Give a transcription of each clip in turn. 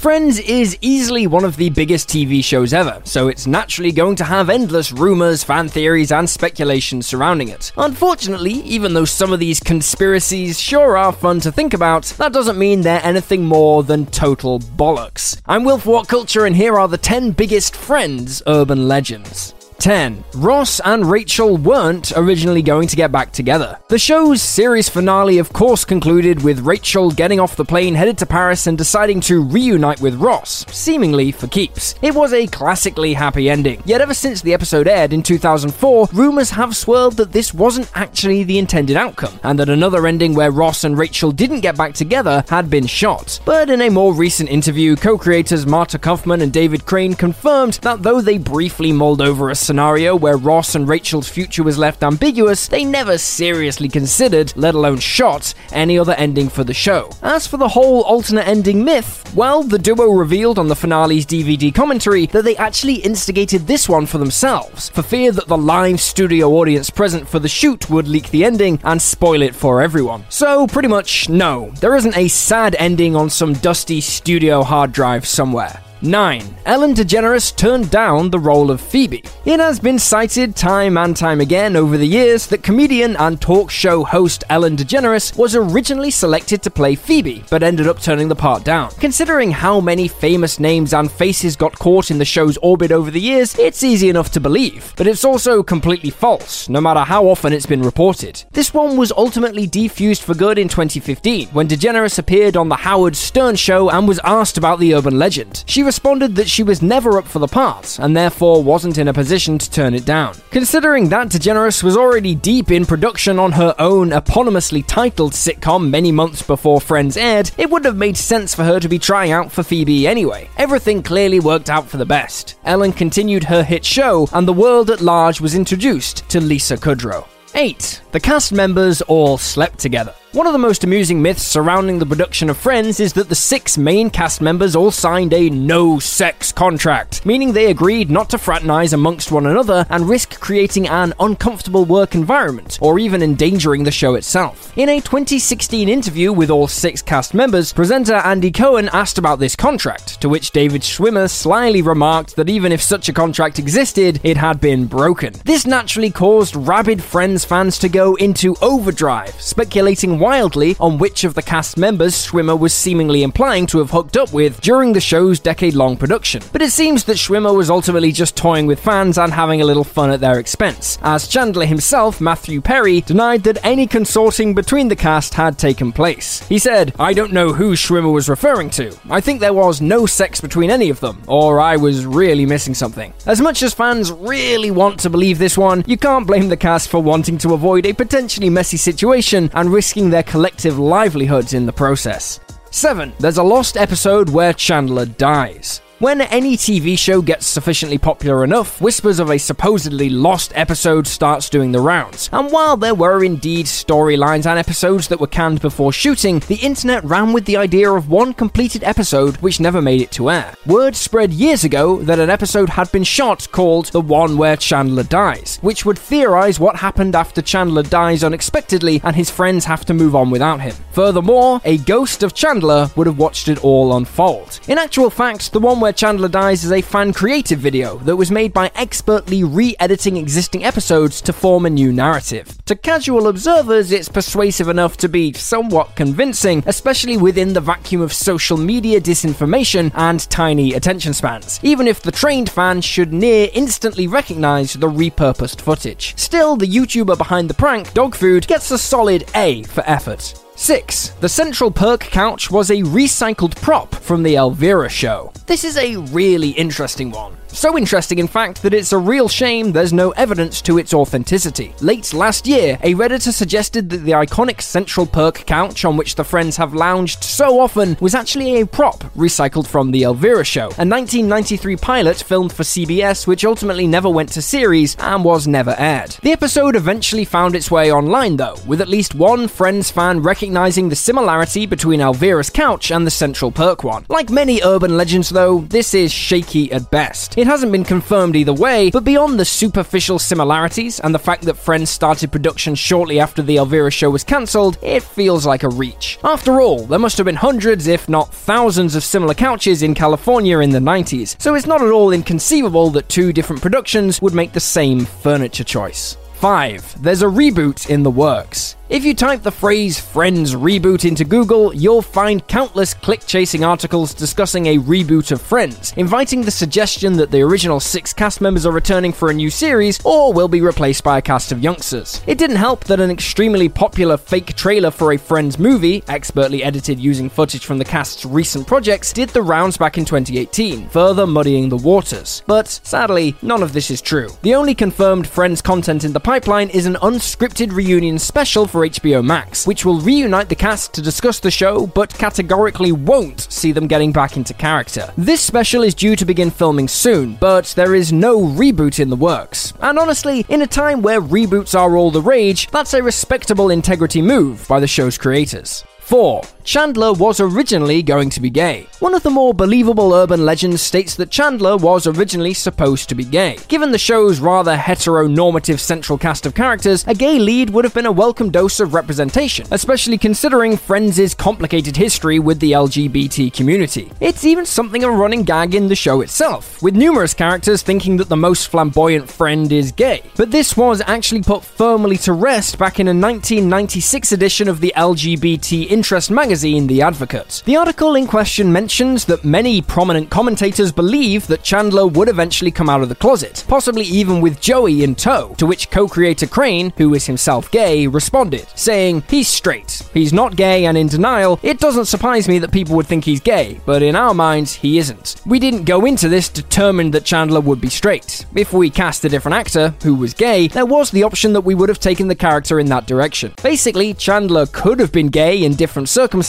Friends is easily one of the biggest TV shows ever, so it's naturally going to have endless rumours, fan theories, and speculation surrounding it. Unfortunately, even though some of these conspiracies sure are fun to think about, that doesn't mean they're anything more than total bollocks. I'm Will for WhatCulture, and here are the 10 biggest Friends urban legends. 10. Ross and Rachel weren't originally going to get back together. The show's series finale, of course, concluded with Rachel getting off the plane headed to Paris and deciding to reunite with Ross, seemingly for keeps. It was a classically happy ending, yet ever since the episode aired in 2004, rumours have swirled that this wasn't actually the intended outcome, and that another ending where Ross and Rachel didn't get back together had been shot. But in a more recent interview, co creators Marta Kauffman and David Crane confirmed that though they briefly mulled over a scenario where Ross and Rachel's future was left ambiguous, they never seriously considered, let alone shot, any other ending for the show. As for the whole alternate ending myth, well, the duo revealed on the finale's DVD commentary that they actually instigated this one for themselves, for fear that the live studio audience present for the shoot would leak the ending and spoil it for everyone. So, pretty much, no, there isn't a sad ending on some dusty studio hard drive somewhere. 9. Ellen DeGeneres turned down the role of Phoebe. It has been cited time and time again over the years that comedian and talk show host Ellen DeGeneres was originally selected to play Phoebe, but ended up turning the part down. Considering how many famous names and faces got caught in the show's orbit over the years, it's easy enough to believe, but it's also completely false, no matter how often it's been reported. This one was ultimately defused for good in 2015, when DeGeneres appeared on the Howard Stern show and was asked about the urban legend. She responded that she was never up for the part, and therefore wasn't in a position to turn it down. Considering that DeGeneres was already deep in production on her own eponymously titled sitcom many months before Friends aired, it would have made sense for her to be trying out for Phoebe anyway. Everything clearly worked out for the best. Ellen continued her hit show, and the world at large was introduced to Lisa Kudrow. 8. The cast members all slept together. One of the most amusing myths surrounding the production of Friends is that the six main cast members all signed a no sex contract, meaning they agreed not to fraternize amongst one another and risk creating an uncomfortable work environment, or even endangering the show itself. In a 2016 interview with all six cast members, presenter Andy Cohen asked about this contract, to which David Schwimmer slyly remarked that even if such a contract existed, it had been broken. This naturally caused rabid Friends fans to go into overdrive, speculating wildly on which of the cast members Schwimmer was seemingly implying to have hooked up with during the show's decade long production. But it seems that Schwimmer was ultimately just toying with fans and having a little fun at their expense, as Chandler himself, Matthew Perry, denied that any consorting between the cast had taken place. He said, I don't know who Schwimmer was referring to. I think there was no sex between any of them, or I was really missing something. As much as fans really want to believe this one, you can't blame the cast for wanting to avoid a potentially messy situation and risking their collective livelihoods in the process. 7. There's a lost episode where Chandler dies. When any TV show gets sufficiently popular enough, whispers of a supposedly lost episode starts doing the rounds. And while there were indeed storylines and episodes that were canned before shooting, the internet ran with the idea of one completed episode which never made it to air. Word spread years ago that an episode had been shot called The One Where Chandler Dies, which would theorize what happened after Chandler dies unexpectedly and his friends have to move on without him. Furthermore, a ghost of Chandler would have watched it all unfold. In actual fact, The One Where Where Chandler Dies is a fan creative video that was made by expertly re editing existing episodes to form a new narrative. To casual observers, it's persuasive enough to be somewhat convincing, especially within the vacuum of social media disinformation and tiny attention spans, even if the trained fan should near instantly recognize the repurposed footage. Still, the YouTuber behind the prank, Dog Food, gets a solid A for effort. 6. The central perk couch was a recycled prop from the Elvira show. This is a really interesting one. So interesting, in fact, that it's a real shame there's no evidence to its authenticity. Late last year, a Redditor suggested that the iconic central perk couch on which the friends have lounged so often was actually a prop recycled from the Elvira show, a 1993 pilot filmed for CBS which ultimately never went to series and was never aired. The episode eventually found its way online though, with at least one Friends fan recognizing the similarity between Elvira's couch and the central perk one. Like many urban legends though, this is shaky at best. It hasn't been confirmed either way, but beyond the superficial similarities and the fact that Friends started production shortly after the Elvira show was cancelled, it feels like a reach. After all, there must have been hundreds, if not thousands, of similar couches in California in the 90s, so it's not at all inconceivable that two different productions would make the same furniture choice. 5. There's a reboot in the works. If you type the phrase Friends reboot into Google, you'll find countless click chasing articles discussing a reboot of Friends, inviting the suggestion that the original six cast members are returning for a new series or will be replaced by a cast of youngsters. It didn't help that an extremely popular fake trailer for a Friends movie, expertly edited using footage from the cast's recent projects, did the rounds back in 2018, further muddying the waters. But sadly, none of this is true. The only confirmed Friends content in the pipeline is an unscripted reunion special for HBO Max, which will reunite the cast to discuss the show, but categorically won't see them getting back into character. This special is due to begin filming soon, but there is no reboot in the works. And honestly, in a time where reboots are all the rage, that's a respectable integrity move by the show's creators. 4. Chandler was originally going to be gay. One of the more believable urban legends states that Chandler was originally supposed to be gay. Given the show's rather heteronormative central cast of characters, a gay lead would have been a welcome dose of representation, especially considering Friends' complicated history with the LGBT community. It's even something of a running gag in the show itself, with numerous characters thinking that the most flamboyant friend is gay. But this was actually put firmly to rest back in a 1996 edition of the LGBT interest magazine, The Advocate. The article in question mentions that many prominent commentators believe that Chandler would eventually come out of the closet, possibly even with Joey in tow, to which co creator Crane, who is himself gay, responded, saying, He's straight. He's not gay and in denial. It doesn't surprise me that people would think he's gay, but in our minds, he isn't. We didn't go into this determined that Chandler would be straight. If we cast a different actor, who was gay, there was the option that we would have taken the character in that direction. Basically, Chandler could have been gay in different circumstances,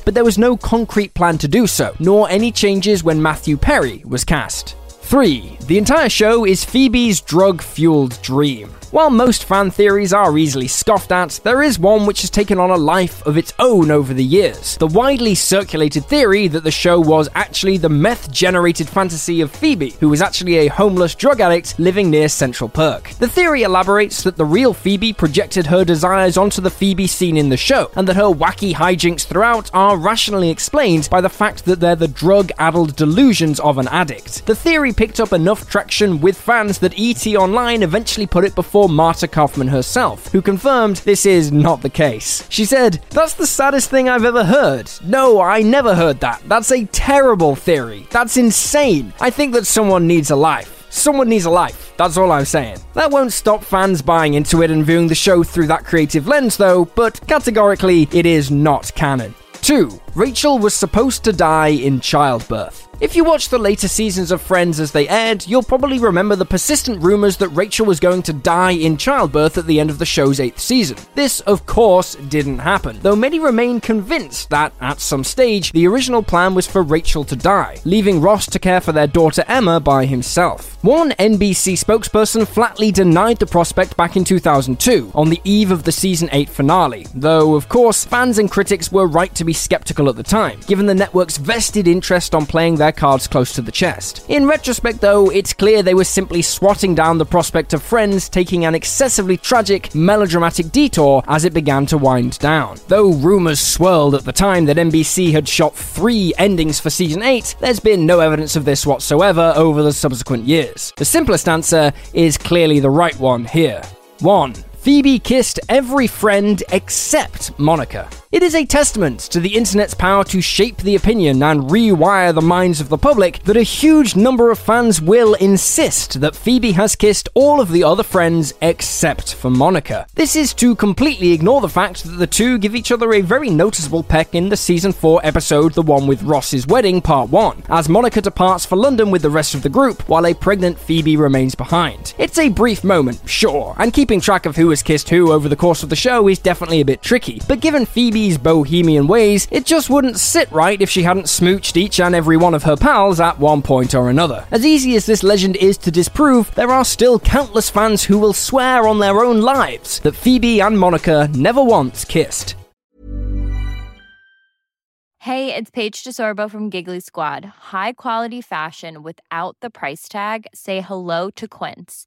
but there was no concrete plan to do so, nor any changes when Matthew Perry was cast. 3. The entire show is Phoebe's drug fueled dream. While most fan theories are easily scoffed at, there is one which has taken on a life of its own over the years. The widely circulated theory that the show was actually the meth generated fantasy of Phoebe, who was actually a homeless drug addict living near Central Perk. The theory elaborates that the real Phoebe projected her desires onto the Phoebe seen in the show, and that her wacky hijinks throughout are rationally explained by the fact that they're the drug addled delusions of an addict. The theory picked up enough traction with fans that ET Online eventually put it before Marta Kauffman herself, who confirmed this is not the case. She said, That's the saddest thing I've ever heard. No, I never heard that. That's a terrible theory. That's insane. I think that someone needs a life. Someone needs a life. That's all I'm saying. That won't stop fans buying into it and viewing the show through that creative lens, though, but categorically, it is not canon. 2. Rachel was supposed to die in childbirth. If you watch the later seasons of Friends as they aired, you'll probably remember the persistent rumors that Rachel was going to die in childbirth at the end of the show's eighth season. This, of course, didn't happen, though many remain convinced that, at some stage, the original plan was for Rachel to die, leaving Ross to care for their daughter Emma by himself. One NBC spokesperson flatly denied the prospect back in 2002, on the eve of the season 8 finale, though, of course, fans and critics were right to be skeptical at the time, given the network's vested interest on playing their their cards close to the chest. In retrospect, though, it's clear they were simply swatting down the prospect of Friends taking an excessively tragic, melodramatic detour as it began to wind down. Though rumours swirled at the time that NBC had shot three endings for season 8, there's been no evidence of this whatsoever over the subsequent years. The simplest answer is clearly the right one here. 1. Phoebe kissed every friend except Monica. It is a testament to the internet's power to shape the opinion and rewire the minds of the public that a huge number of fans will insist that Phoebe has kissed all of the other friends except for Monica. This is to completely ignore the fact that the two give each other a very noticeable peck in the season 4 episode The One with Ross's Wedding Part 1, as Monica departs for London with the rest of the group while a pregnant Phoebe remains behind. It's a brief moment, sure, and keeping track of who has kissed who over the course of the show is definitely a bit tricky, but given Phoebe Phoebe's bohemian ways, it just wouldn't sit right if she hadn't smooched each and every one of her pals at one point or another. As easy as this legend is to disprove, there are still countless fans who will swear on their own lives that Phoebe and Monica never once kissed. Hey, it's Paige DeSorbo from Giggly Squad. High quality fashion without the price tag? Say hello to Quince.